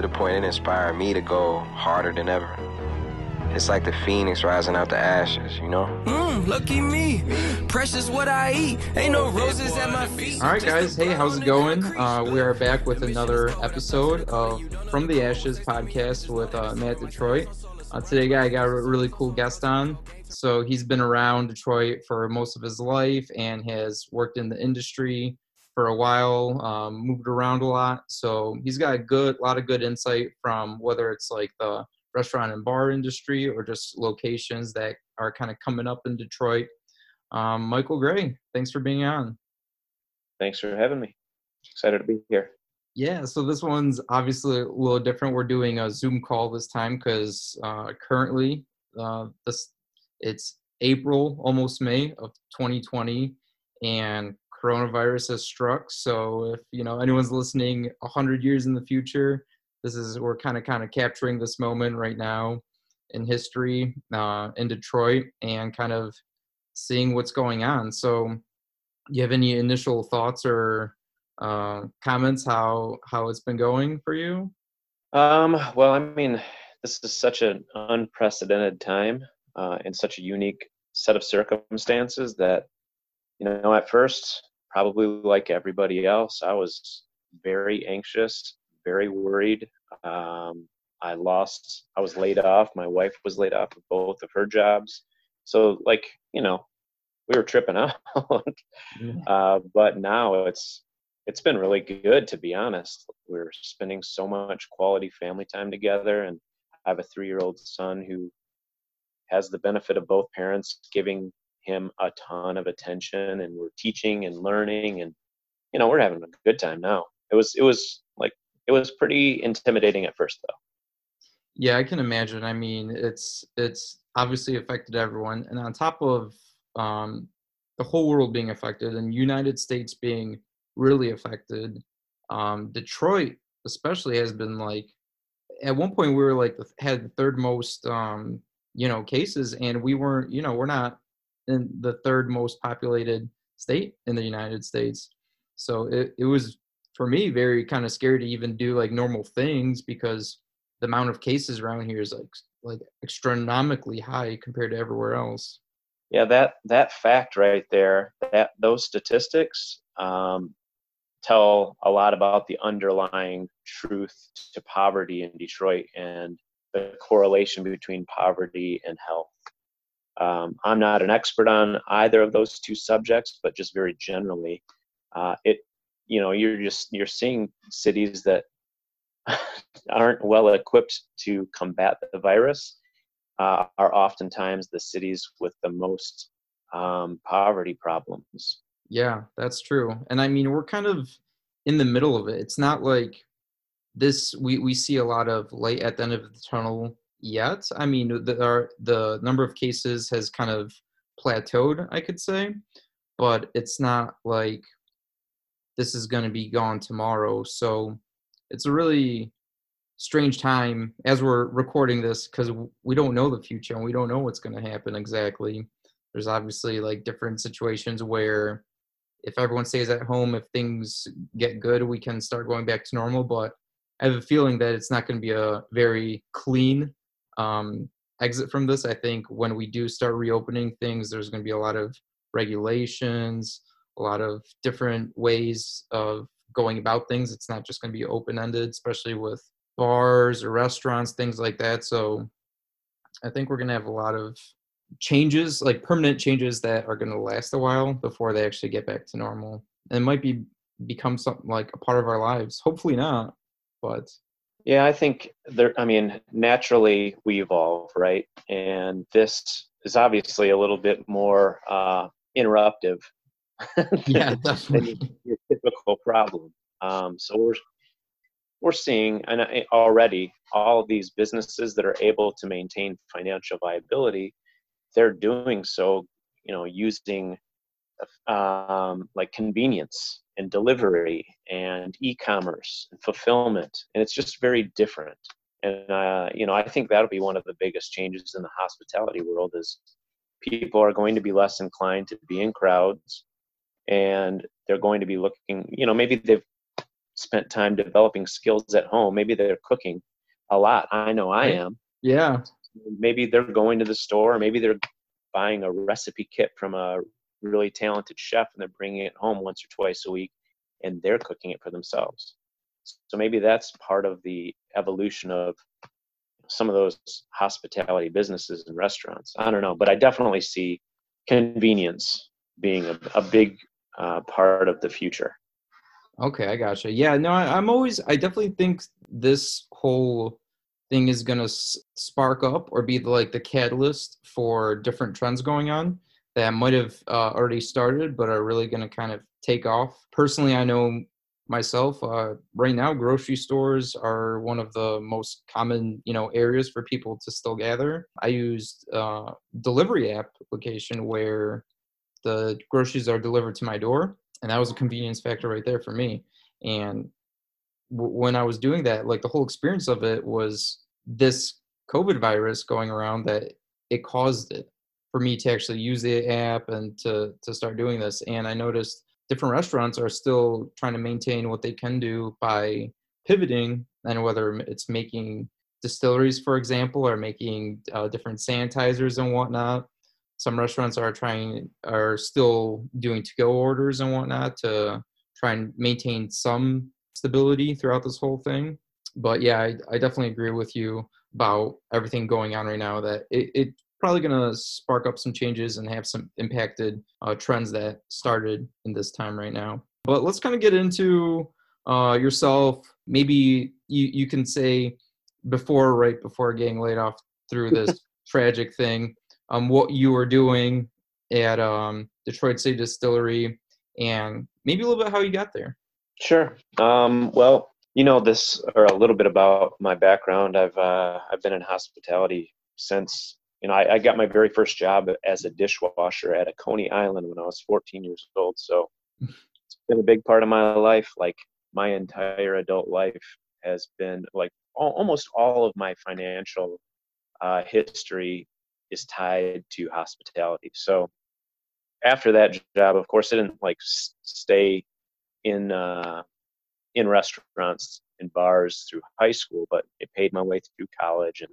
to the point it inspired me to go harder than ever. It's like the phoenix rising out the ashes, you know? Mmm, lucky me. Precious what I eat. Ain't no roses at my feet. All right, guys. Hey, how's it going? Uh, we are back with another episode of From the Ashes podcast with uh, Matt Detroit. Uh, today, I got a really cool guest on. So he's been around Detroit for most of his life and has worked in the industry for a while, um, moved around a lot. So he's got a good, lot of good insight from whether it's like the restaurant and bar industry or just locations that are kind of coming up in Detroit. Um, Michael Gray, thanks for being on. Thanks for having me. Excited to be here. Yeah, so this one's obviously a little different. We're doing a Zoom call this time because uh, currently uh, this it's April, almost May of 2020, and coronavirus has struck. So if you know anyone's listening 100 years in the future, this is we're kind of kind of capturing this moment right now in history uh, in Detroit and kind of seeing what's going on. So, you have any initial thoughts or uh, comments how how it's been going for you? Um, well, I mean, this is such an unprecedented time uh, and such a unique set of circumstances that you know at first probably like everybody else i was very anxious very worried. Um, I lost, I was laid off. My wife was laid off of both of her jobs. So, like, you know, we were tripping out. uh, but now it's, it's been really good to be honest. We're spending so much quality family time together, and I have a three year old son who has the benefit of both parents giving him a ton of attention, and we're teaching and learning, and you know, we're having a good time now. It was, it was like it was pretty intimidating at first though yeah i can imagine i mean it's it's obviously affected everyone and on top of um, the whole world being affected and united states being really affected um, detroit especially has been like at one point we were like had the third most um, you know cases and we weren't you know we're not in the third most populated state in the united states. So it, it was for me very kind of scary to even do like normal things because the amount of cases around here is like like astronomically high compared to everywhere else. Yeah that that fact right there that those statistics um, tell a lot about the underlying truth to poverty in detroit and the correlation between poverty and health um, i'm not an expert on either of those two subjects but just very generally uh, it you know you're just you're seeing cities that aren't well equipped to combat the virus uh, are oftentimes the cities with the most um, poverty problems. Yeah, that's true. And I mean, we're kind of in the middle of it. It's not like this. We we see a lot of light at the end of the tunnel yet. I mean, the number of cases has kind of plateaued, I could say, but it's not like this is going to be gone tomorrow. So it's a really strange time as we're recording this because we don't know the future and we don't know what's going to happen exactly. There's obviously like different situations where if everyone stays at home, if things get good, we can start going back to normal. But I have a feeling that it's not going to be a very clean um, exit from this. I think when we do start reopening things, there's going to be a lot of regulations, a lot of different ways of going about things. It's not just going to be open ended, especially with bars or restaurants, things like that. So I think we're going to have a lot of changes, like permanent changes that are going to last a while before they actually get back to normal. And it might be become something like a part of our lives. Hopefully not, but yeah, I think there I mean, naturally we evolve, right? And this is obviously a little bit more uh interruptive yeah, than your typical problem. Um, so we're we're seeing and already all of these businesses that are able to maintain financial viability, they're doing so, you know, using um, like convenience and delivery and e-commerce and fulfillment, and it's just very different. And uh, you know, I think that'll be one of the biggest changes in the hospitality world is people are going to be less inclined to be in crowds and they're going to be looking you know maybe they've spent time developing skills at home. Maybe they're cooking a lot. I know I am. Yeah. Maybe they're going to the store. Maybe they're buying a recipe kit from a really talented chef and they're bringing it home once or twice a week and they're cooking it for themselves. So maybe that's part of the evolution of some of those hospitality businesses and restaurants. I don't know, but I definitely see convenience being a, a big uh, part of the future. Okay, I gotcha. Yeah, no, I, I'm always, I definitely think this whole thing is going to spark up or be the, like the catalyst for different trends going on that might have uh, already started but are really going to kind of take off. Personally, I know myself uh, right now grocery stores are one of the most common you know areas for people to still gather. I used uh, delivery application where the groceries are delivered to my door and that was a convenience factor right there for me. And w- when i was doing that like the whole experience of it was this covid virus going around that it caused it for me to actually use the app and to to start doing this. And i noticed different restaurants are still trying to maintain what they can do by pivoting and whether it's making distilleries for example or making uh, different sanitizers and whatnot. Some restaurants are trying are still doing to go orders and whatnot to try and maintain some stability throughout this whole thing. But yeah i, I definitely agree with you about everything going on right now that it, it probably going to spark up some changes and have some impacted uh, trends that started in this time right now. But let's kind of get into uh, yourself. Maybe you, you can say before, right before getting laid off through this tragic thing, um, what you were doing at um, Detroit City Distillery and maybe a little bit how you got there. Sure. Um, well, you know this or a little bit about my background. I've uh, I've been in hospitality since you know, I, I, got my very first job as a dishwasher at a Coney Island when I was 14 years old. So it's been a big part of my life. Like my entire adult life has been like all, almost all of my financial uh, history is tied to hospitality. So after that job, of course, I didn't like stay in uh, in restaurants and bars through high school, but it paid my way through college and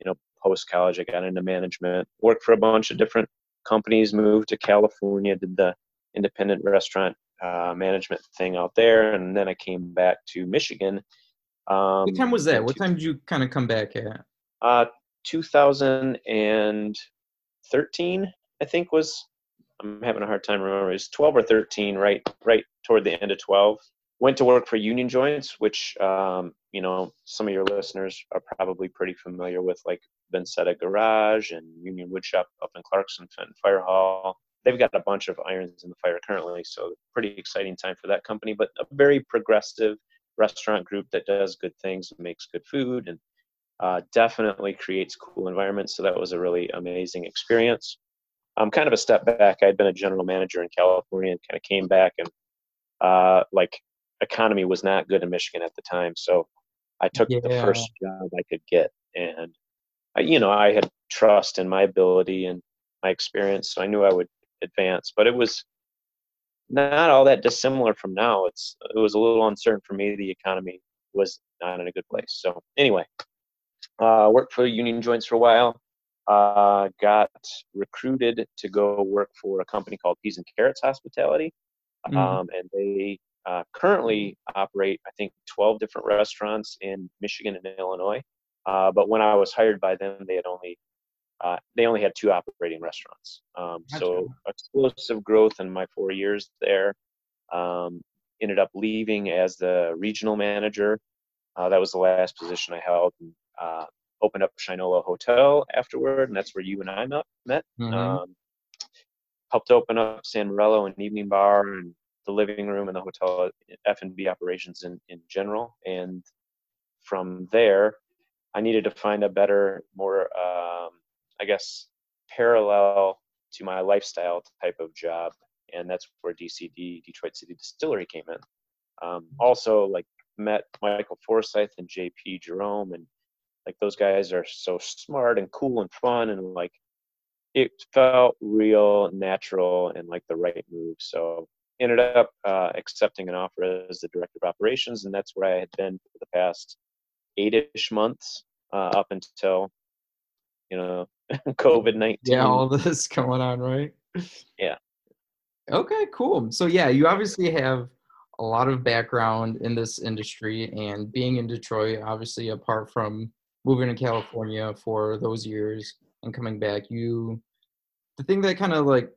you know post college, I got into management, worked for a bunch of different companies, moved to California, did the independent restaurant uh, management thing out there, and then I came back to Michigan. Um, what time was that? What time did you kind of come back at? Uh, 2013, I think was. I'm having a hard time remembering. It was 12 or 13, right, right toward the end of 12 went to work for Union Joints, which um, you know some of your listeners are probably pretty familiar with, like Vinsetta Garage and Union Woodshop up in Clarkston Fenton Fire Hall. They've got a bunch of irons in the fire currently, so pretty exciting time for that company. But a very progressive restaurant group that does good things, makes good food, and uh, definitely creates cool environments. So that was a really amazing experience. Um, kind of a step back. I'd been a general manager in California and kind of came back and uh, like economy was not good in Michigan at the time. So I took yeah. the first job I could get, and I, you know I had trust in my ability and my experience, so I knew I would advance. But it was not all that dissimilar from now. It's it was a little uncertain for me. The economy was not in a good place. So anyway, uh, worked for Union Joints for a while. Uh, got recruited to go work for a company called Peas and Carrots Hospitality, mm-hmm. um, and they uh, currently operate, I think, 12 different restaurants in Michigan and Illinois. Uh, but when I was hired by them, they had only uh, they only had two operating restaurants. Um, so explosive growth in my four years there. Um, ended up leaving as the regional manager. Uh, that was the last position I held. And, uh, opened up Shinola Hotel afterward, and that's where you and I met. Mm-hmm. Um, helped open up San Morello, an evening bar, and the living room and the hotel F&B operations in, in general. And from there, I needed to find a better, more, um, I guess, parallel to my lifestyle type of job. And that's where DCD, Detroit City Distillery, came in. Um, also, like, met Michael Forsyth and JP Jerome, and like those guys are so smart and cool and fun, and like it felt real, natural, and like the right move. So ended up uh, accepting an offer as the director of operations, and that's where I had been for the past eight-ish months uh, up until you know COVID nineteen. Yeah, all this going on, right? Yeah. Okay, cool. So yeah, you obviously have a lot of background in this industry and being in Detroit, obviously apart from moving to California for those years and coming back, you the thing that kind of like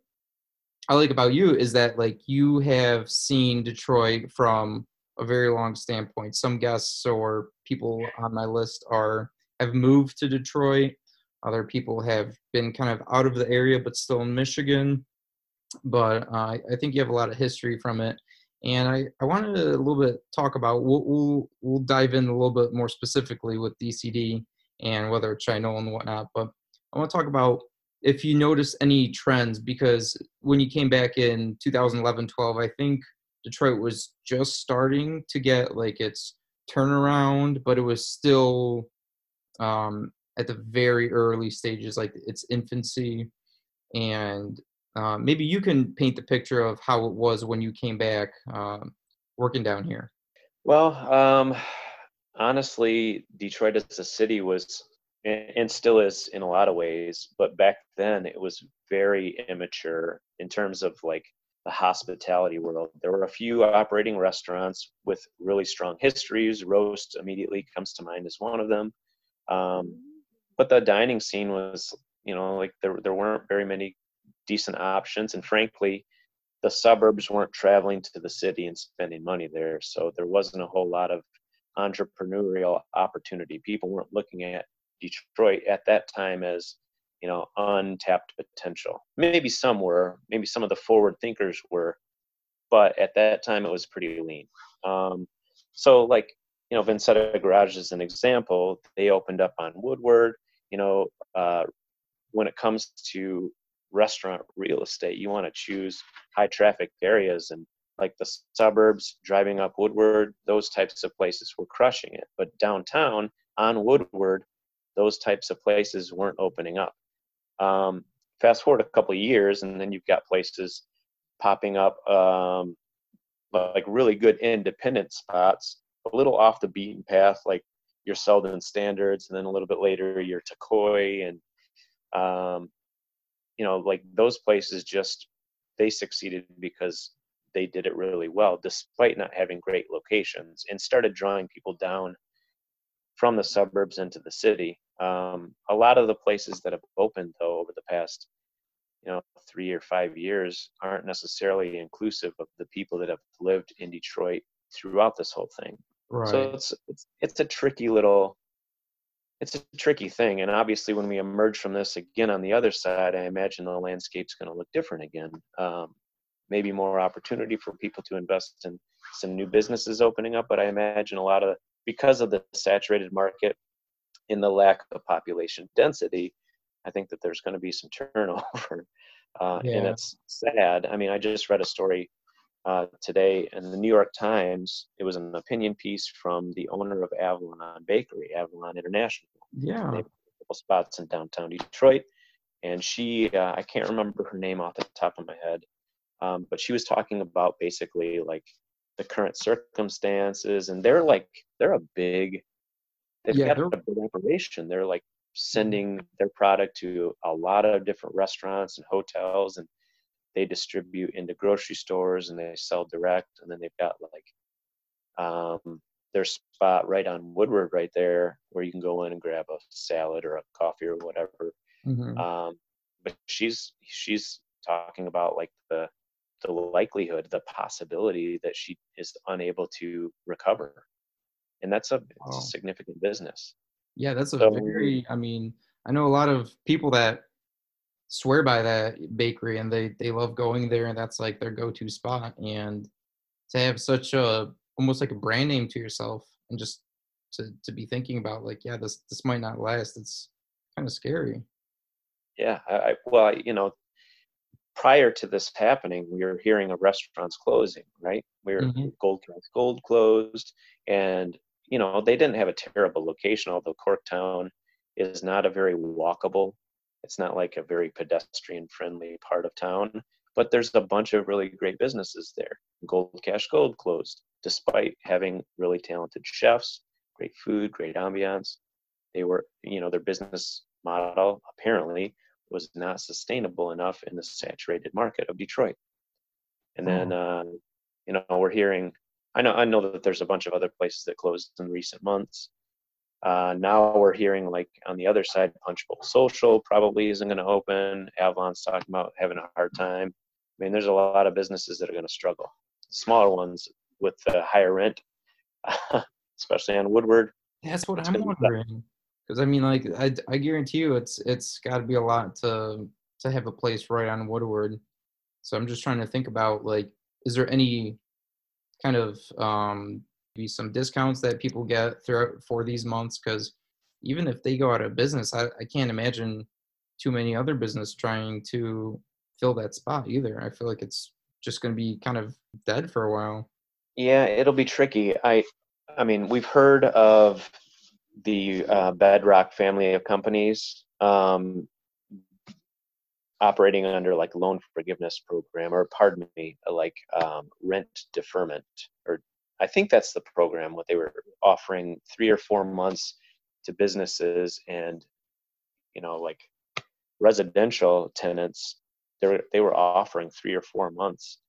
I like about you is that like you have seen Detroit from a very long standpoint. Some guests or people on my list are have moved to Detroit. Other people have been kind of out of the area but still in Michigan. But uh, I think you have a lot of history from it. And I, I wanted to a little bit talk about, we'll, we'll, we'll dive in a little bit more specifically with DCD and whether it's Chino and whatnot. But I want to talk about if you notice any trends because when you came back in 2011 12 i think detroit was just starting to get like its turnaround but it was still um, at the very early stages like its infancy. And uh, maybe you can paint the picture of how it was when you came back um, working down here. Well um, honestly detroit as a city was and still is in a lot of ways but back then it was very immature in terms of like the hospitality world. There were a few operating restaurants with really strong histories. Roast immediately comes to mind as one of them. Um, but the dining scene was you know like there, there weren't very many decent options and frankly the suburbs weren't traveling to the city and spending money there so there wasn't a whole lot of entrepreneurial opportunity. People weren't looking at Detroit at that time as you know untapped potential. Maybe some were, maybe some of the forward thinkers were, but at that time it was pretty lean. Um, so like you know Vinsetta Garage is an example. They opened up on Woodward. You know uh, when it comes to restaurant real estate, you want to choose high traffic areas and like the suburbs, driving up Woodward, those types of places were crushing it. But downtown on Woodward, those types of places weren't opening up. Um, fast forward a couple of years, and then you've got places popping up um, like really good independent spots, a little off the beaten path, like your Selden Standards, and then a little bit later your Takoi, and um, you know, like those places just they succeeded because they did it really well, despite not having great locations, and started drawing people down from the suburbs into the city. Um, a lot of the places that have opened though over the past, you know, three or five years aren't necessarily inclusive of the people that have lived in Detroit throughout this whole thing. Right. So it's, it's it's a tricky little it's a tricky thing and obviously when we emerge from this again on the other side i imagine the landscape's going to look different again um, maybe more opportunity for people to invest in some new businesses opening up but i imagine a lot of because of the saturated market in the lack of population density, I think that there's going to be some turnover. Uh, yeah. And it's sad. I mean, I just read a story uh, today in the New York Times. It was an opinion piece from the owner of Avalon Bakery, Avalon International. Yeah. They have a couple spots in downtown Detroit. And she, uh, I can't remember her name off the top of my head, um, but she was talking about basically like the current circumstances. And they're like, they're a big they've yeah, got a big operation. They're like sending their product to a lot of different restaurants and hotels and they distribute into grocery stores and they sell direct and then they've got like um, their spot right on woodward right there where you can go in and grab a salad or a coffee or whatever mm-hmm. um, but she's she's talking about like the the likelihood the possibility that she is unable to recover and that's a, wow. a significant business. Yeah, that's a so, very. I mean, I know a lot of people that swear by that bakery and they they love going there and that's like their go-to spot and to have such a almost like a brand name to yourself and just to to be thinking about like yeah this this might not last it's kind of scary yeah i well you know prior to this happening, we were hearing of restaurants closing, right? We were mm-hmm. Gold Gold closed, and you know, they didn't have a terrible location, although Corktown is not a very walkable. It's not like a very pedestrian friendly part of town, but there's a bunch of really great businesses there. Gold Cash Gold closed, despite having really talented chefs, great food, great ambiance. They were, you know, their business model apparently was not sustainable enough in the saturated market of Detroit. And then, uh, you know, we're hearing. I know, I know that there's a bunch of other places that closed in recent months. Uh, now we're hearing like on the other side, Punchbowl Social probably isn't going to open. Avalon's talking about having a hard time. I mean, there's a lot of businesses that are going to struggle. Smaller ones with the higher rent, especially on Woodward. That's what I'm wondering. Because I mean, like, I, I guarantee you, it's it's got to be a lot to to have a place right on Woodward. So I'm just trying to think about like, is there any kind of um, maybe some discounts that people get throughout for these months? Because even if they go out of business, I, I can't imagine too many other business trying to fill that spot either. I feel like it's just going to be kind of dead for a while. Yeah, it'll be tricky. I, I mean, we've heard of the uh, Bedrock family of companies um, operating under like loan forgiveness program, or pardon me, like um, rent deferment, or I think that's the program. What they were offering three or four months to businesses and you know like residential tenants they were they were offering three or four months,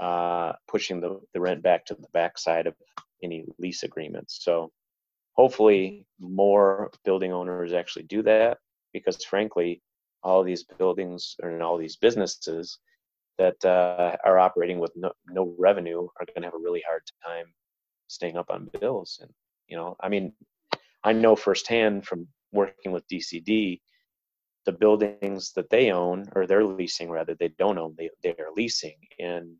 uh, pushing the, the rent back to the backside of any lease agreements. So hopefully more building owners actually do that because frankly, all these buildings and all these businesses that uh, are operating with no, no revenue are going to have a really hard time staying up on bills. And, you know, I mean, I know firsthand from working with DCD the buildings that they own or they're leasing rather they don't own they, they are leasing in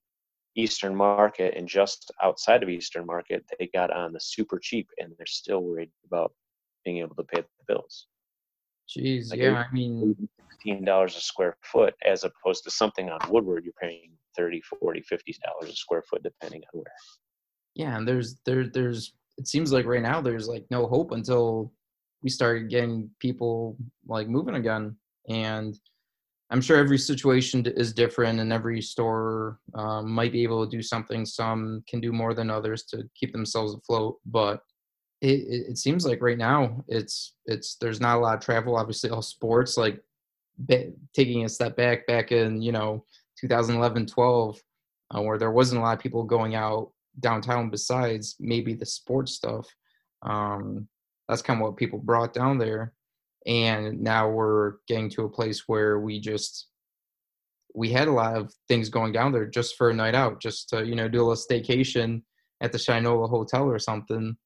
eastern market and just outside of eastern market they got on the super cheap and they're still worried about being able to pay the bills jeez like yeah i mean $15 a square foot as opposed to something on woodward you're paying 30 40 50 dollars a square foot depending on where. Yeah and there's there there's it seems like right now there's like no hope until we start getting people like moving again and i'm sure every situation is different and every store um, might be able to do something. Some can do more than others to keep themselves afloat but it, it, seems like right now it's it's there's not a lot of travel obviously all sports like taking a step back back in you know 2011 12 uh, where there wasn't a lot of people going out downtown besides maybe the sports stuff um, that's kind of what people brought down there. And now we're getting to a place where we just we had a lot of things going down there just for a night out just to you know do a little staycation at the shinola hotel or something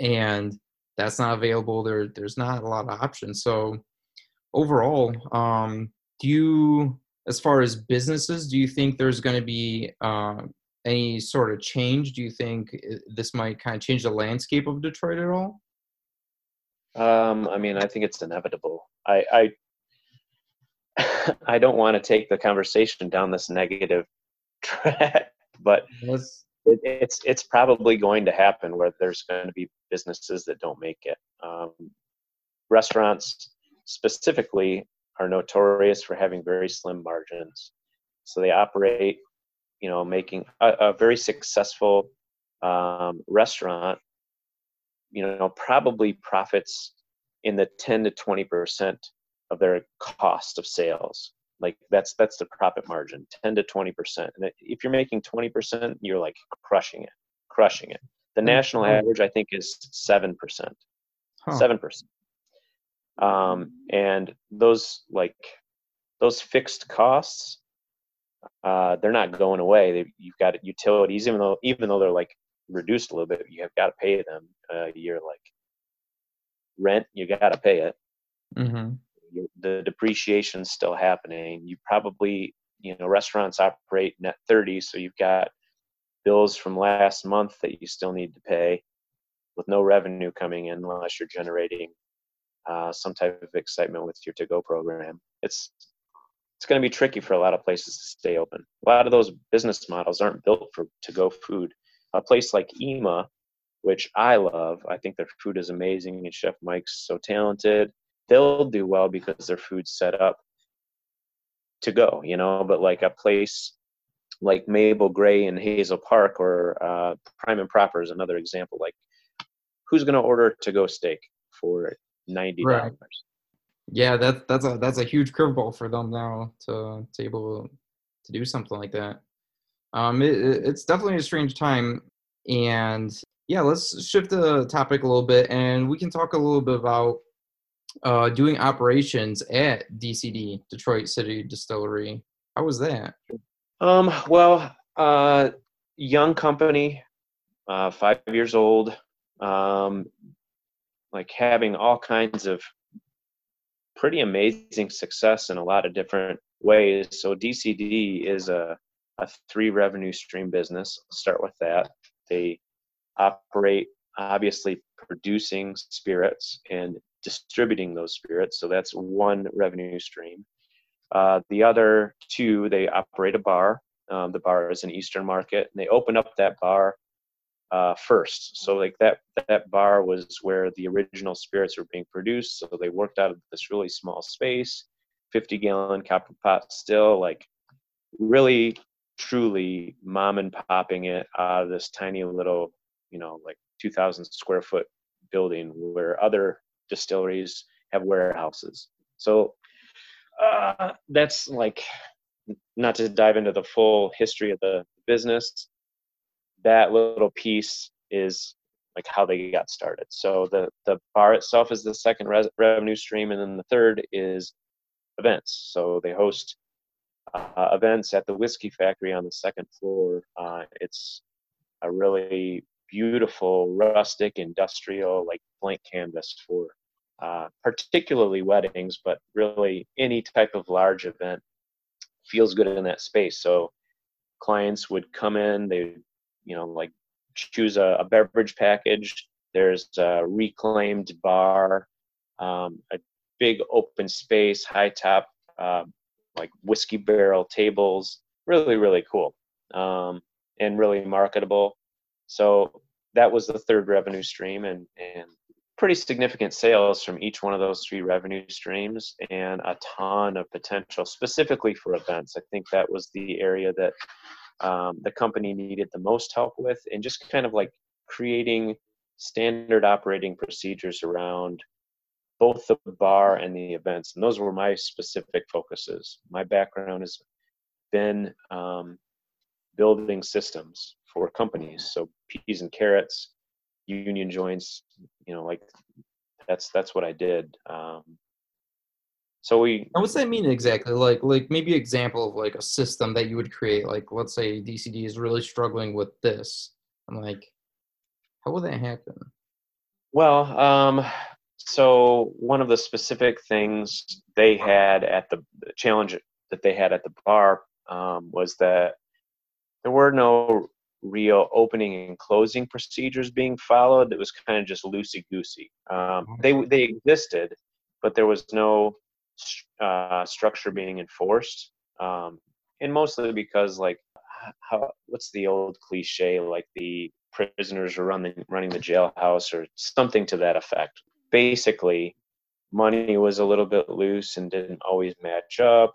and that's not available there there's not a lot of options so overall um do you as far as businesses do you think there's going to be uh, any sort of change do you think uh, this might kind of change the landscape of detroit at all um, I mean, I think it's inevitable. I I, I don't want to take the conversation down this negative track, but. It, it's it's probably going to happen where there's going to be businesses that don't make it. Um, restaurants specifically are notorious for having very slim margins, so they operate, you know, making a, a very successful um, restaurant you know probably profits in the 10 to 20 percent of their cost of sales like that's that's the profit margin 10 to 20 percent and if you're making 20 percent you're like crushing it crushing it the mm-hmm. national average i think is 7 percent 7 percent um, and those like those fixed costs uh, they're not going away they, you've got utilities even though even though they're like reduced a little bit, you have got to pay them a year like rent. You got to pay it. Mm-hmm. The depreciation's still happening. You probably, you know, restaurants operate net 30, so you've got bills from last month that you still need to pay with no revenue coming in unless you're generating uh, some type of excitement with your to-go program. It's it's going to be tricky for a lot of places to stay open. A lot of those business models aren't built for to-go food a place like Ima, which I love, I think their food is amazing and Chef Mike's so talented. They'll do well because their food's set up to go, you know, but like a place like Mabel Gray in Hazel Park or uh, Prime and Proper is another example. Like, who's going to order to go steak for ninety dollars? Right. Yeah, that's that's a that's a huge curveball for them now to to able to do something like that. Um, it, it's definitely a strange time, and yeah, let's shift the topic a little bit, and we can talk a little bit about uh, doing operations at DCD, Detroit City Distillery. How was that? Um, well, uh, young company, uh, five years old, um, like having all kinds of pretty amazing success in a lot of different ways. So DCD is a, a three revenue stream business. I'll start with that. They operate obviously producing spirits and distributing those spirits. So that's one revenue stream. Uh, the other two, they operate a bar. Um, the bar is an Eastern market, and they open up that bar uh, first. So like that that bar was where the original spirits were being produced. So they worked out of this really small space, 50 gallon copper pot still, like really truly mom and popping it out of this tiny little, you know, like 2,000 square foot building where other distilleries have warehouses. So uh, that's like not to dive into the full history of the business. That little piece is like how they got started. So the the bar itself is the second res- revenue stream, and then the third is events. So they host uh, events at the Whiskey Factory on the second floor. Uh, it's a really beautiful rustic industrial like blank canvas for uh, particularly weddings, but really any type of large event feels good in that space. So clients would come in, they, you know, like choose a, a beverage package. There's a reclaimed bar, um, a big open space, high top, uh, like whiskey barrel tables. Really, really cool um, and really marketable. So that was the third revenue stream, and and pretty significant sales from each one of those three revenue streams and a ton of potential specifically for events. I think that was the area that um, the company needed the most help with and just kind of like creating standard operating procedures around both the bar and the events. And those were my specific focuses. My background has been um, building systems for companies. So peas and carrots, union joints you know like that's that's what i did um so we what's that mean exactly? Like like maybe example of like a system that you would create like let's say dcd is really struggling with this i'm like how will that happen? Well um so one of the specific things they had at the, the challenge that they had at the bar um, was that there were no real opening and closing procedures being followed. It was kind of just loosey goosey. Um, they they existed, but there was no uh, structure being enforced, um, and mostly because like how what's the old cliche like the prisoners are running running the jailhouse or something to that effect. Basically, money was a little bit loose and didn't always match up.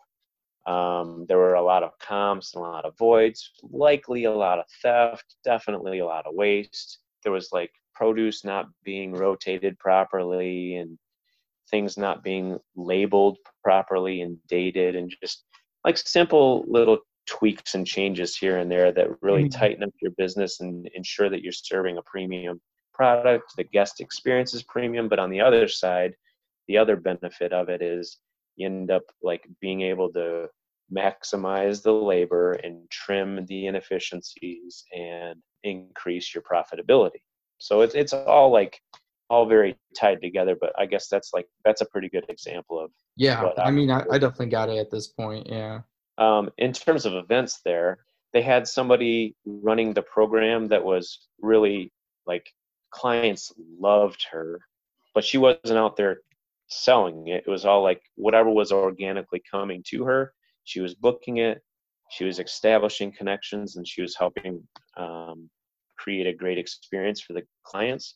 Um, there were a lot of comps and a lot of voids, likely a lot of theft, definitely a lot of waste. There was like produce not being rotated properly and things not being labeled properly and dated and just like simple little tweaks and changes here and there that really mm-hmm. tighten up your business and ensure that you're serving a premium product the guest experience is premium but on the other side the other benefit of it is you end up like being able to maximize the labor and trim the inefficiencies and increase your profitability. So it's it's all like all very tied together, but I guess that's like that's a pretty good example of yeah. I mean, I, I, definitely got it at this point. Yeah. Um, in terms of events, there they had somebody running the program that was really like clients loved her, but she wasn't out there selling it. It was all like whatever was organically coming to her she was booking it she was establishing connections and she was helping um, create a great experience for the clients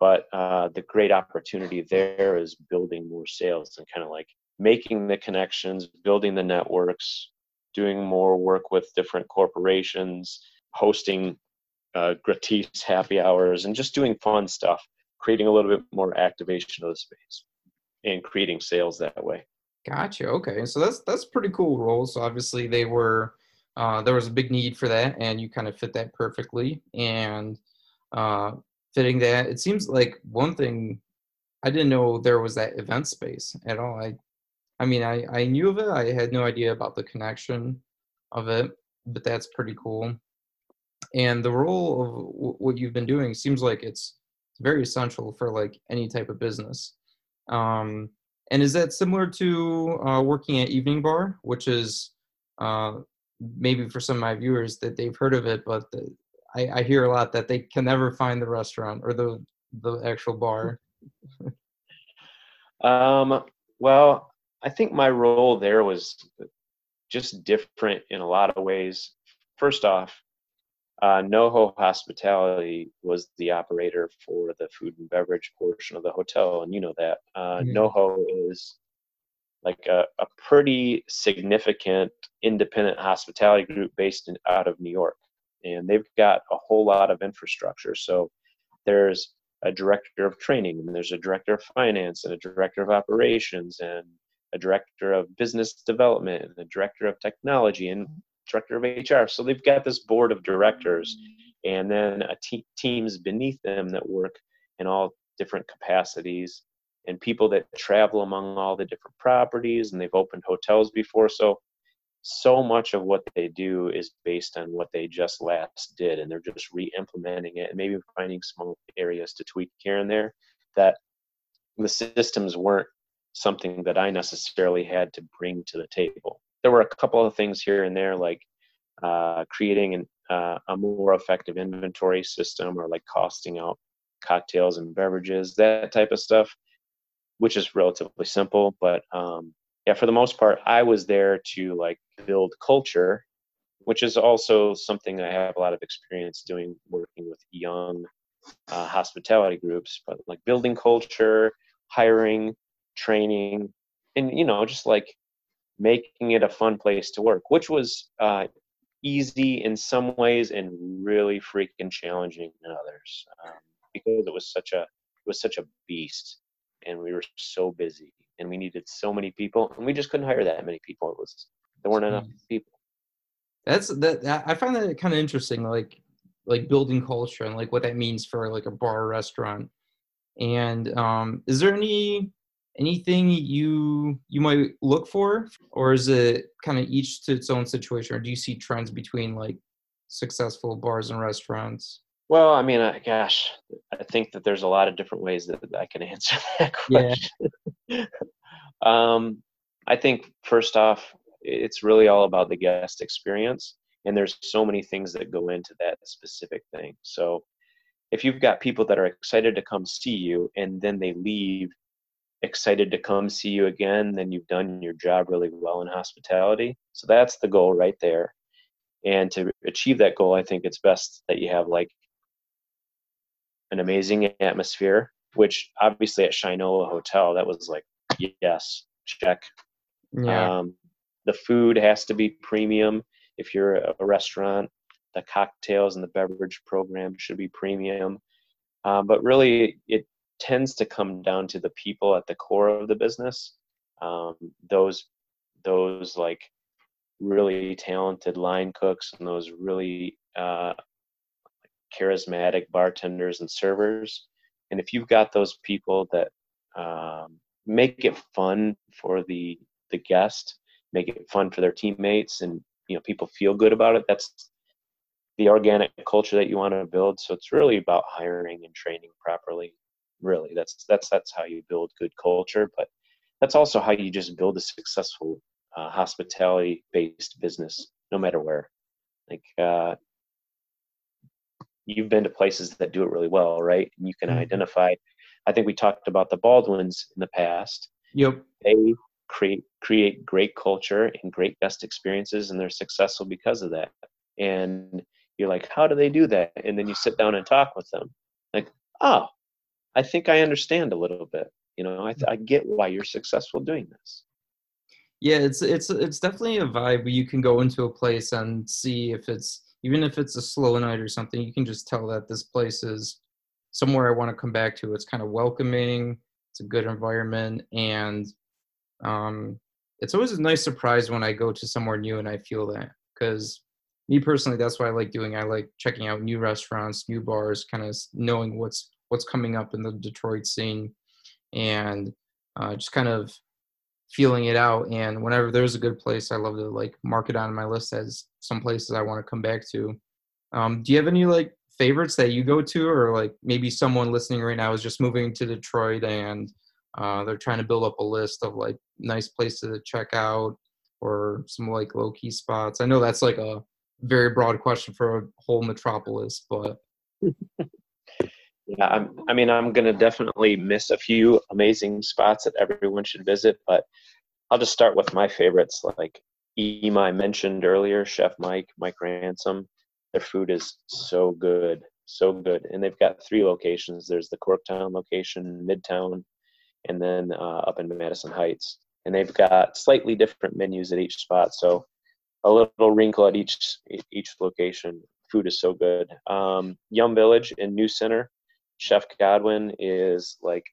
but uh, the great opportunity there is building more sales and kind of like making the connections, building the networks, doing more work with different corporations, hosting uh, gratis happy hours, and just doing fun stuff, creating a little bit more activation of the space and creating sales that way. Gotcha. Okay, so that's that's pretty cool role. So obviously they were uh, there was a big need for that, and you kind of fit that perfectly. And uh, fitting that, it seems like one thing I didn't know there was that event space at all. I I mean, I, I knew of it. I had no idea about the connection of it, but that's pretty cool. And the role of w- what you've been doing seems like it's very essential for like any type of business. Um, and is that similar to uh, working at Evening Bar, which is uh, maybe for some of my viewers that they've heard of it, but the, I, I hear a lot that they can never find the restaurant or the the actual bar. um, well, I think my role there was just different in a lot of ways. First off, uh, NoHo Hospitality was the operator for the food and beverage portion of the hotel, and you know that. Uh, mm-hmm. NoHo is like a, a, pretty significant independent hospitality group based in, out of New York, and they've got a whole lot of infrastructure. So there's a director of training, and there's a director of finance, and a director of operations, and a director of business development, and a director of technology, and director of HR. So they've got this board of directors, and then te- teams beneath them that work in all different capacities, and people that travel among all the different properties, and they've opened hotels before. So so much of what they do is based on what they just last did and they're just re-implementing it and maybe finding small areas to tweak here and there that the systems weren't something that I necessarily had to bring to the table. There were a couple of things here and there, like uh, creating an, uh, a more effective inventory system or like costing out cocktails and beverages, that type of stuff, which is relatively simple. But um, yeah, for the most part, I was there to like build culture, which is also something I have a lot of experience doing, working with young uh, hospitality groups, but like building culture, hiring, training, and you know, just like making it a fun place to work, which was uh, easy in some ways and really freaking challenging in others um, because it was such a it was such a beast, and we were so busy and we needed so many people, and we just couldn't hire that many people. It was there weren't enough people. That's that. I find that kind of interesting, like like building culture and like what that means for like a bar restaurant. And um, is there any anything you you might look for or is it kind of each to its own situation or do you see trends between like successful bars and restaurants? Well i mean uh, gosh i think that there's a lot of different ways that i can answer that question. Yeah. um, i think first off it's really all about the guest experience and there's so many things that go into that specific thing. So if you've got people that are excited to come see you and then they leave excited to come see you again, then you've done your job really well in hospitality. So that's the goal right there. And to achieve that goal, I think it's best that you have like an amazing atmosphere, which obviously at Shinola Hotel, that was like, yes, check. Yeah. Um, the food has to be premium. If you're a restaurant, the cocktails and the beverage program should be premium. Um, but really, it tends to come down to the people at the core of the business. Um, those those like really talented line cooks and those really uh, charismatic bartenders and servers. And if you've got those people that um, make it fun for the the guest, make it fun for their teammates, and you know people feel good about it. That's the organic culture that you want to build. So it's really about hiring and training properly really that's that's that's how you build good culture but that's also how you just build a successful uh, hospitality based business no matter where. Like uh, you've been to places that do it really well right? And you can mm-hmm. identify i think we talked about the baldwins in the past. Yep. They create create great culture and great guest experiences and they're successful because of that. And you're like how do they do that? And then you sit down and talk with them. Like oh I think I understand a little bit. You know, I, I get why you're successful doing this. yeah, it's it's it's definitely a vibe. Where you can go into a place and see if it's even if it's a slow night or something. You can just tell that this place is somewhere I want to come back to. It's kind of welcoming. It's a good environment, and um, it's always a nice surprise when I go to somewhere new and I feel that. Because me personally, that's what I like doing. I like checking out new restaurants, new bars, kind of knowing what's what's coming up in the Detroit scene, and uh, just kind of feeling it out. And whenever there's a good place, I love to like mark it on my list as some places I want to come back to. Um, do you have any like favorites that you go to, or like maybe someone listening right now is just moving to Detroit and uh, they're trying to build up a list of like nice places to check out or some like low key spots. I know that's like a very broad question for a whole metropolis, but yeah, I'm, I mean, I'm gonna definitely miss a few amazing spots that everyone should visit, but I'll just start with my favorites. Like Ima I mentioned earlier, Chef Mike, Mike Ransom. Their food is so good, so good, and they've got three locations. There's the Corktown location, Midtown, and then uh, up in Madison Heights. And they've got slightly different menus at each spot, so a little wrinkle at each each location. Food is so good. Um, Yum Village in New Center, Chef Godwin is like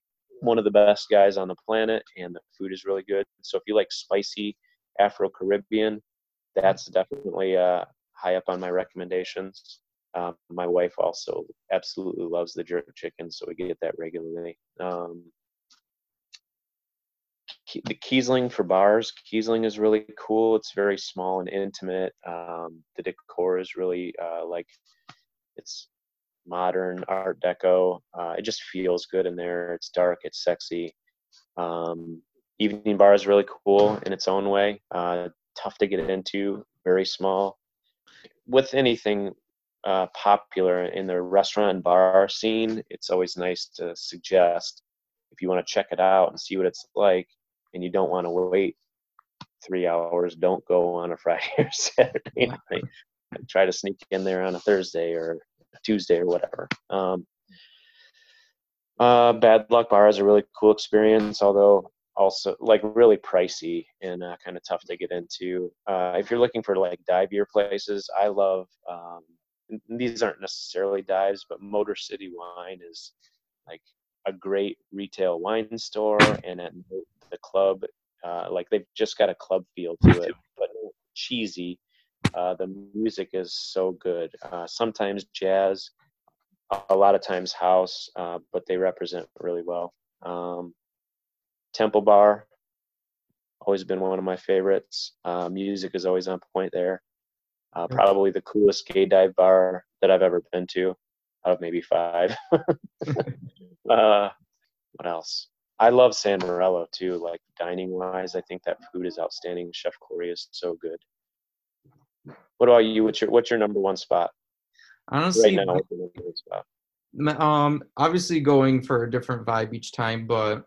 one of the best guys on the planet, and the food is really good. So if you like spicy Afro Caribbean, that's definitely uh, high up on my recommendations. Um, my wife also absolutely loves the jerk chicken, so we get that regularly. Um, the Kiesling for bars. Kiesling is really cool. It's very small and intimate. Um, the decor is really uh, like it's modern Art Deco. Uh, it just feels good in there. It's dark. It's sexy. Um, evening bar is really cool in its own way. Uh, tough to get into. Very small. With anything uh, popular in the restaurant and bar scene, it's always nice to suggest if you want to check it out and see what it's like and you don't want to wait three hours, don't go on a Friday or Saturday night. Try to sneak in there on a Thursday or Tuesday or whatever. Um, uh, Bad Luck Bar is a really cool experience, although also like really pricey and uh, kind of tough to get into. Uh, if you're looking for like dive beer places, I love. Um, these aren't necessarily dives, but Motor City Wine is like a great retail wine store, and at the club. Uh, like they've just got a club feel to it, but cheesy. Uh, the music is so good. Uh, sometimes jazz, a lot of times house, uh, but they represent really well. Um, Temple Bar, always been one of my favorites. Uh, music is always on point there. Uh, probably the coolest gay dive bar that I've ever been to, out of maybe five. what else? I love San Morello too. Like dining wise, I think that food is outstanding. Chef Corey is so good. What about you? What's your what's your number one spot? Honestly, right now, what's your number one spot? Um, obviously going for a different vibe each time, but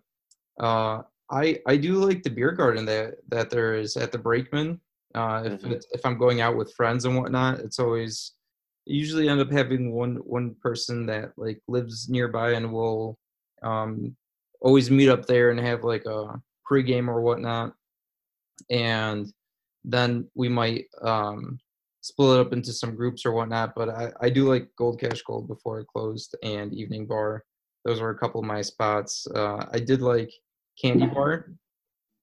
uh, I I do like the beer garden that that there is at the Brakeman. Uh, if mm-hmm. if I'm going out with friends and whatnot, it's always usually end up having one one person that like lives nearby and will um, always meet up there and have like a pregame or whatnot. And then we might um, split it up into some groups or whatnot. But I, I do like Gold Cash Gold before it closed and Evening Bar. Those were a couple of my spots. Uh, I did like Candy Bar.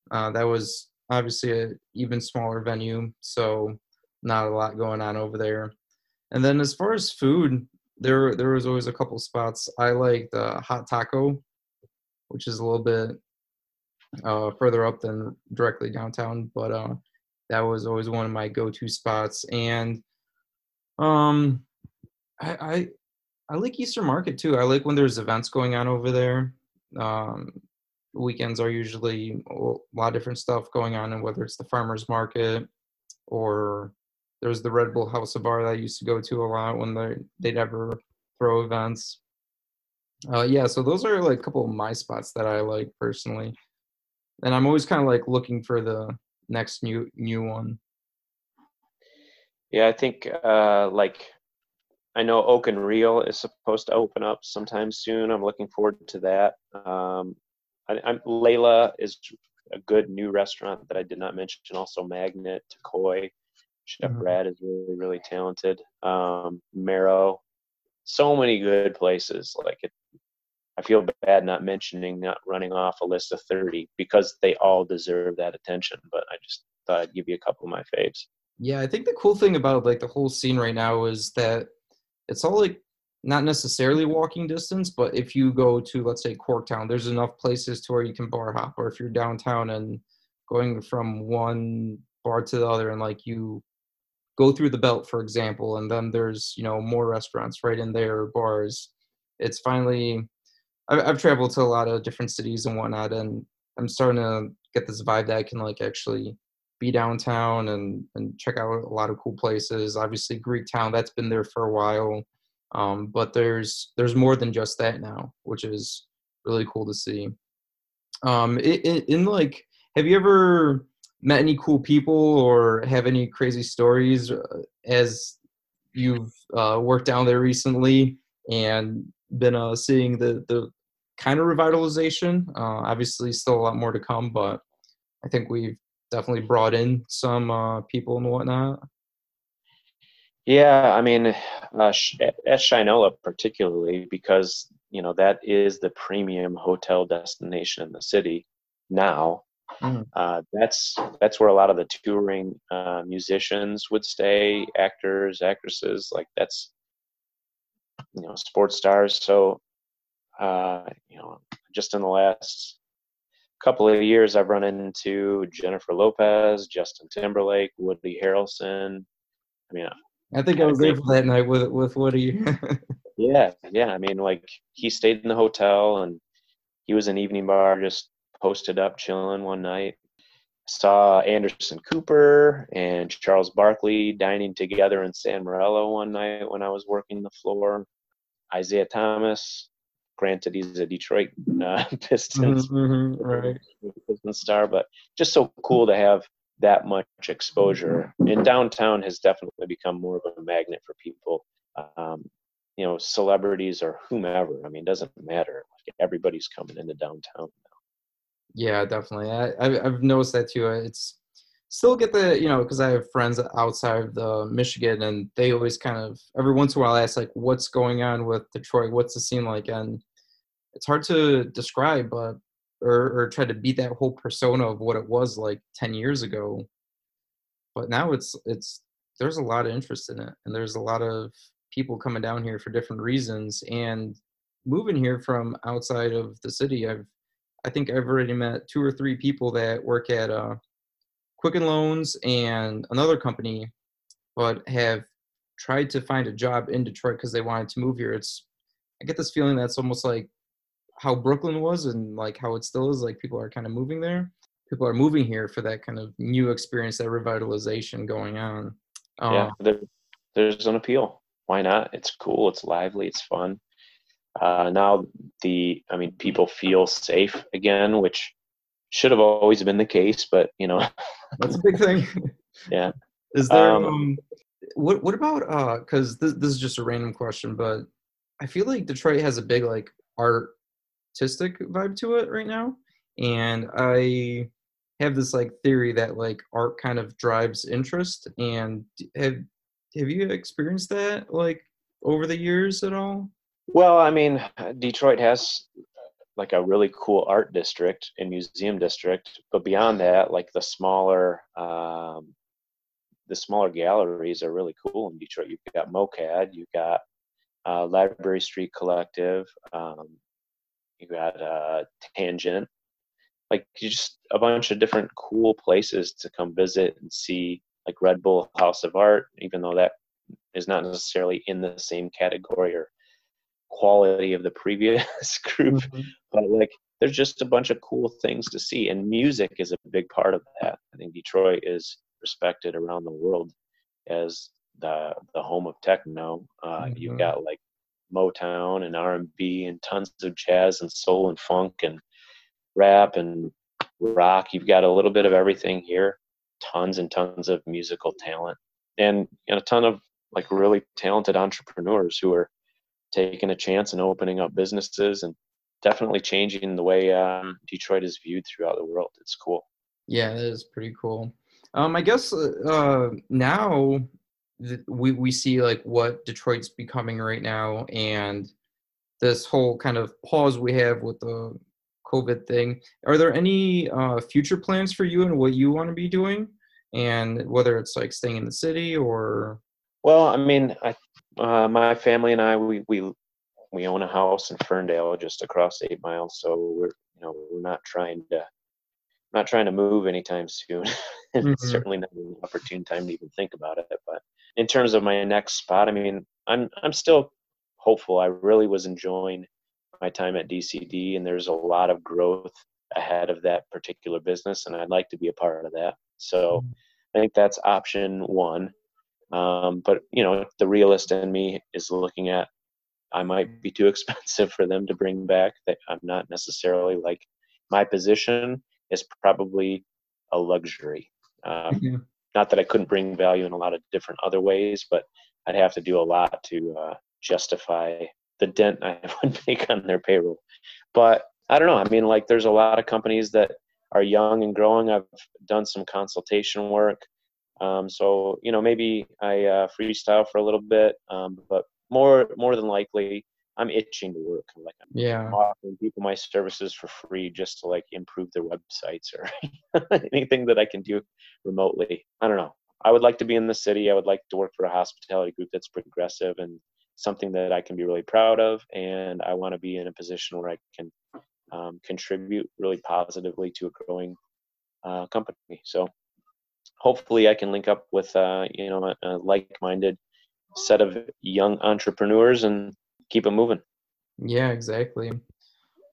Uh, that was obviously a even smaller venue, so not a lot going on over there. And then as far as food, there there was always a couple spots. I like the hot taco which is a little bit uh, further up than directly downtown. But uh, that was always one of my go-to spots. And um, I, I, I like Eastern Market too. I like when there's events going on over there. Um, weekends are usually a lot of different stuff going on, and whether it's the farmers market or there's the Red Bull House of Art that I used to go to a lot when they they'd ever throw events. Uh, yeah, so those are like a couple of my spots that I like personally, and I'm always kind of like looking for the next new new one. Yeah, I think uh, like I know Oak and Reel is supposed to open up sometime soon. I'm looking forward to that. Um, I, am Leila is a good new restaurant that I did not mention, also Magnet, Takoi. Chef Mhm. Brad is really, really talented. Um, Marrow, so many good places. Like it, I feel bad not mentioning, not running off a list of 30 because they all deserve that attention. But I just thought I'd give you a couple of my faves. Yeah, I think the cool thing about like the whole scene right now is that it's all like not necessarily walking distance, but if you go to let's say Corktown, there's enough places to where you can bar hop, or if you're downtown and going from one bar to the other, and like you go through the belt, for example, and then there's you know more restaurants right in there, bars. It's finally, I've, I've traveled to a lot of different cities and whatnot, and I'm starting to get this vibe that I can like actually be downtown and and check out a lot of cool places. Obviously, Greek Town that's been there for a while, um, but there's there's more than just that now, which is really cool to see. Um, in, in like, have you ever met any cool people or have any crazy stories uh, as you've uh, worked down there recently and been uh, seeing the the kind of revitalization? Uh, obviously, still a lot more to come, but I think we've definitely brought in some uh, people and whatnot. Yeah, I mean, uh, at Shinola particularly because you know that is the premium hotel destination in the city now. Mhm. Uh, that's that's where a lot of the touring uh, musicians would stay, actors, actresses. Like that's you know sports stars. So uh, you know, just in the last couple of years, I've run into Jennifer Lopez, Justin Timberlake, Woody Harrelson. I mean, I think I was there for that night with with Woody. Yeah, yeah. I mean, like he stayed in the hotel and he was in evening bar, just posted up, chilling one night. Saw Anderson Cooper and Charles Barkley dining together in San Morello one night when I was working the floor. Isaiah Thomas, granted he's a Detroit uh, Pistons Mhm, right. Pistons star, but just so cool to have that much exposure. And downtown has definitely become more of a magnet for people. Um, you know, celebrities or whomever. I mean, it doesn't matter. Like everybody's coming into downtown. Now. Yeah, definitely. I, I I've noticed that too. It's still get the you know because I have friends outside of the Michigan and they always kind of every once in a while ask like what's going on with Detroit, what's the scene like, and it's hard to describe, but or or try to beat that whole persona of what it was like ten years ago. But now it's it's there's a lot of interest in it, and there's a lot of people coming down here for different reasons and moving here from outside of the city. I've I think I've already met two or three people that work at uh, Quicken Loans and another company, but have tried to find a job in Detroit because they wanted to move here. It's I get this feeling that's almost like how Brooklyn was and like how it still is. Like people are kind of moving there. People are moving here for that kind of new experience, that revitalization going on. Um, yeah, there, there's an appeal. Why not? It's cool. It's lively. It's fun. Uh, now the, I mean, people feel safe again, which should have always been the case, but you know, That's a big thing. Yeah. Is there Um, um, what what about uh cuz this this is just a random question but I feel like Detroit has a big like artistic vibe to it right now and I have this like theory that like art kind of drives interest and have have you experienced that like over the years at all? Well, I mean, Detroit has like a really cool art district and museum district, but beyond that, like the smaller, um, the smaller galleries are really cool in Detroit. You've got MoCAD, you've got uh, Library Street Collective, um, you got uh, Tangent, like just a bunch of different cool places to come visit and see, like Red Bull House of Art, even though that is not necessarily in the same category or quality of the previous group but like there's just a bunch of cool things to see and music is a big part of that. I think detroit is respected around the world as the the home of techno. Uh, Mhm. you've got like motown and r&b and tons of jazz and soul and funk and rap and rock you've got a little bit of everything here tons and tons of musical talent and know, a ton of like really talented entrepreneurs who are taking a chance and opening up businesses and definitely changing the way um, Detroit is viewed throughout the world. It's cool. Yeah, that is pretty cool. Um, I guess uh, now th- we we see like what Detroit's becoming right now, and this whole kind of pause we have with the COVID thing. Are there any uh, future plans for you and what you want to be doing, and whether it's like staying in the city or? Well, I mean, I uh, my family and I we we we own a house in Ferndale, just across eight miles. So we're you know we're not trying to not trying to move anytime soon. mm-hmm. certainly not an opportune time to even think about it. But in terms of my next spot, I mean, I'm I'm still hopeful. I really was enjoying my time at DCD, and there's a lot of growth ahead of that particular business, and I'd like to be a part of that. So. I think that's option one. Um, but you know, the realist in me is looking at I might be too expensive for them to bring back. That I'm not necessarily like my position is probably a luxury. Um. Not that I couldn't bring value in a lot of different other ways, but I'd have to do a lot to uh, justify the dent I would make on their payroll. But I don't know. I mean, like, there's a lot of companies that are young and growing. I've done some consultation work. Um, so you know, maybe I uh, freestyle for a little bit, um, but more more than likely, I'm itching to work. Like I'm yeah. offering people my services for free just to like improve their websites or anything that I can do remotely. I don't know. I would like to be in the city. I would like to work for a hospitality group that's progressive and something that I can be really proud of. And I want to be in a position where I can um, contribute really positively to a growing uh, company. So hopefully I can link up with, uh, you know, a, a like-minded set of young entrepreneurs and keep it moving. Yeah, exactly.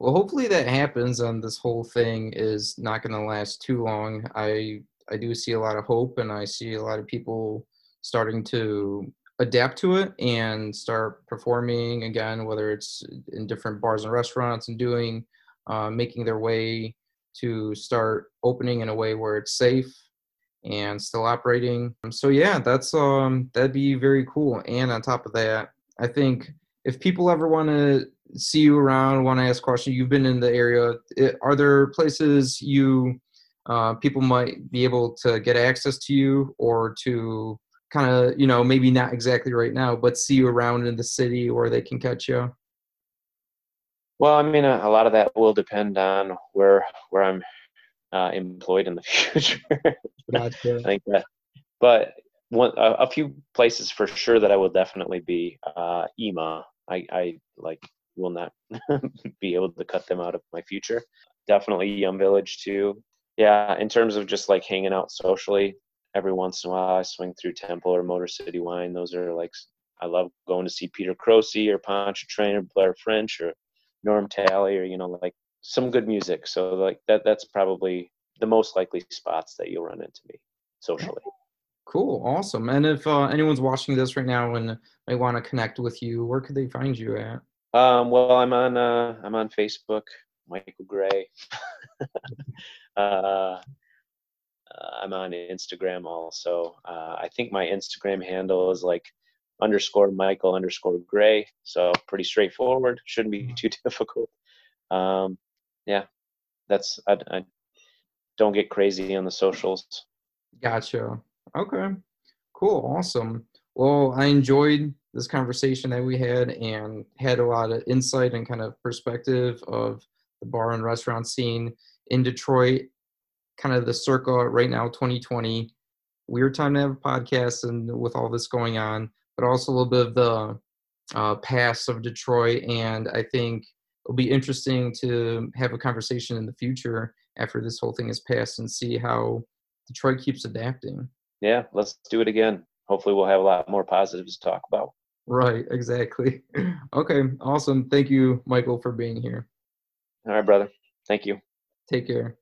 Well, hopefully that happens and this whole thing is not going to last too long. I I do see a lot of hope and I see a lot of people starting to adapt to it and start performing again, whether it's in different bars and restaurants and doing, uh, making their way to start opening in a way where it's safe and still operating. So yeah, that's um that'd be very cool. And on top of that, I think if people ever want to see you around, want to ask questions, you've been in the area. Are there places you uh, people might be able to get access to you or to kind of you know maybe not exactly right now, but see you around in the city where they can catch you? Well, I mean, a, a lot of that will depend on where where I'm uh, employed in the future. I think that, but one a, a, few places for sure that I will definitely be uh, Ima. I, I like will not be able to cut them out of my future. Definitely Yum Village too. Yeah, in terms of just like hanging out socially, every once in a while I swing through Temple or Motor City Wine. Those are like I love going to see Peter Croce or Pontchartrain or Blair French or Norm Talley or you know like some good music. So like that that's probably the most likely spots that you'll run into me socially. Cool, awesome. And if uh, anyone's watching this right now and they want to connect with you, where could they find you at? Um, well, I'm on uh, I'm on Facebook, Michael Gray. uh, I'm on Instagram also. Uh, I think my Instagram handle is like underscore Michael underscore Gray. So pretty straightforward. Shouldn't be too difficult. Um, yeah, that's I, I don't get crazy on the socials. Gotcha. Okay. Cool. Awesome. Well, I enjoyed this conversation that we had and had a lot of insight and kind of perspective of the bar and restaurant scene in Detroit, kind of the circa right now, 2020. Weird time to have a podcast and with all this going on, but also a little bit of the uh, past of Detroit. And I think it'll be interesting to have a conversation in the future after this whole thing is passed and see how Detroit keeps adapting. Yeah, let's do it again. Hopefully, we'll have a lot more positives to talk about. Right, exactly. Okay, awesome. Thank you, Michael, for being here. All right, brother. Thank you. Take care.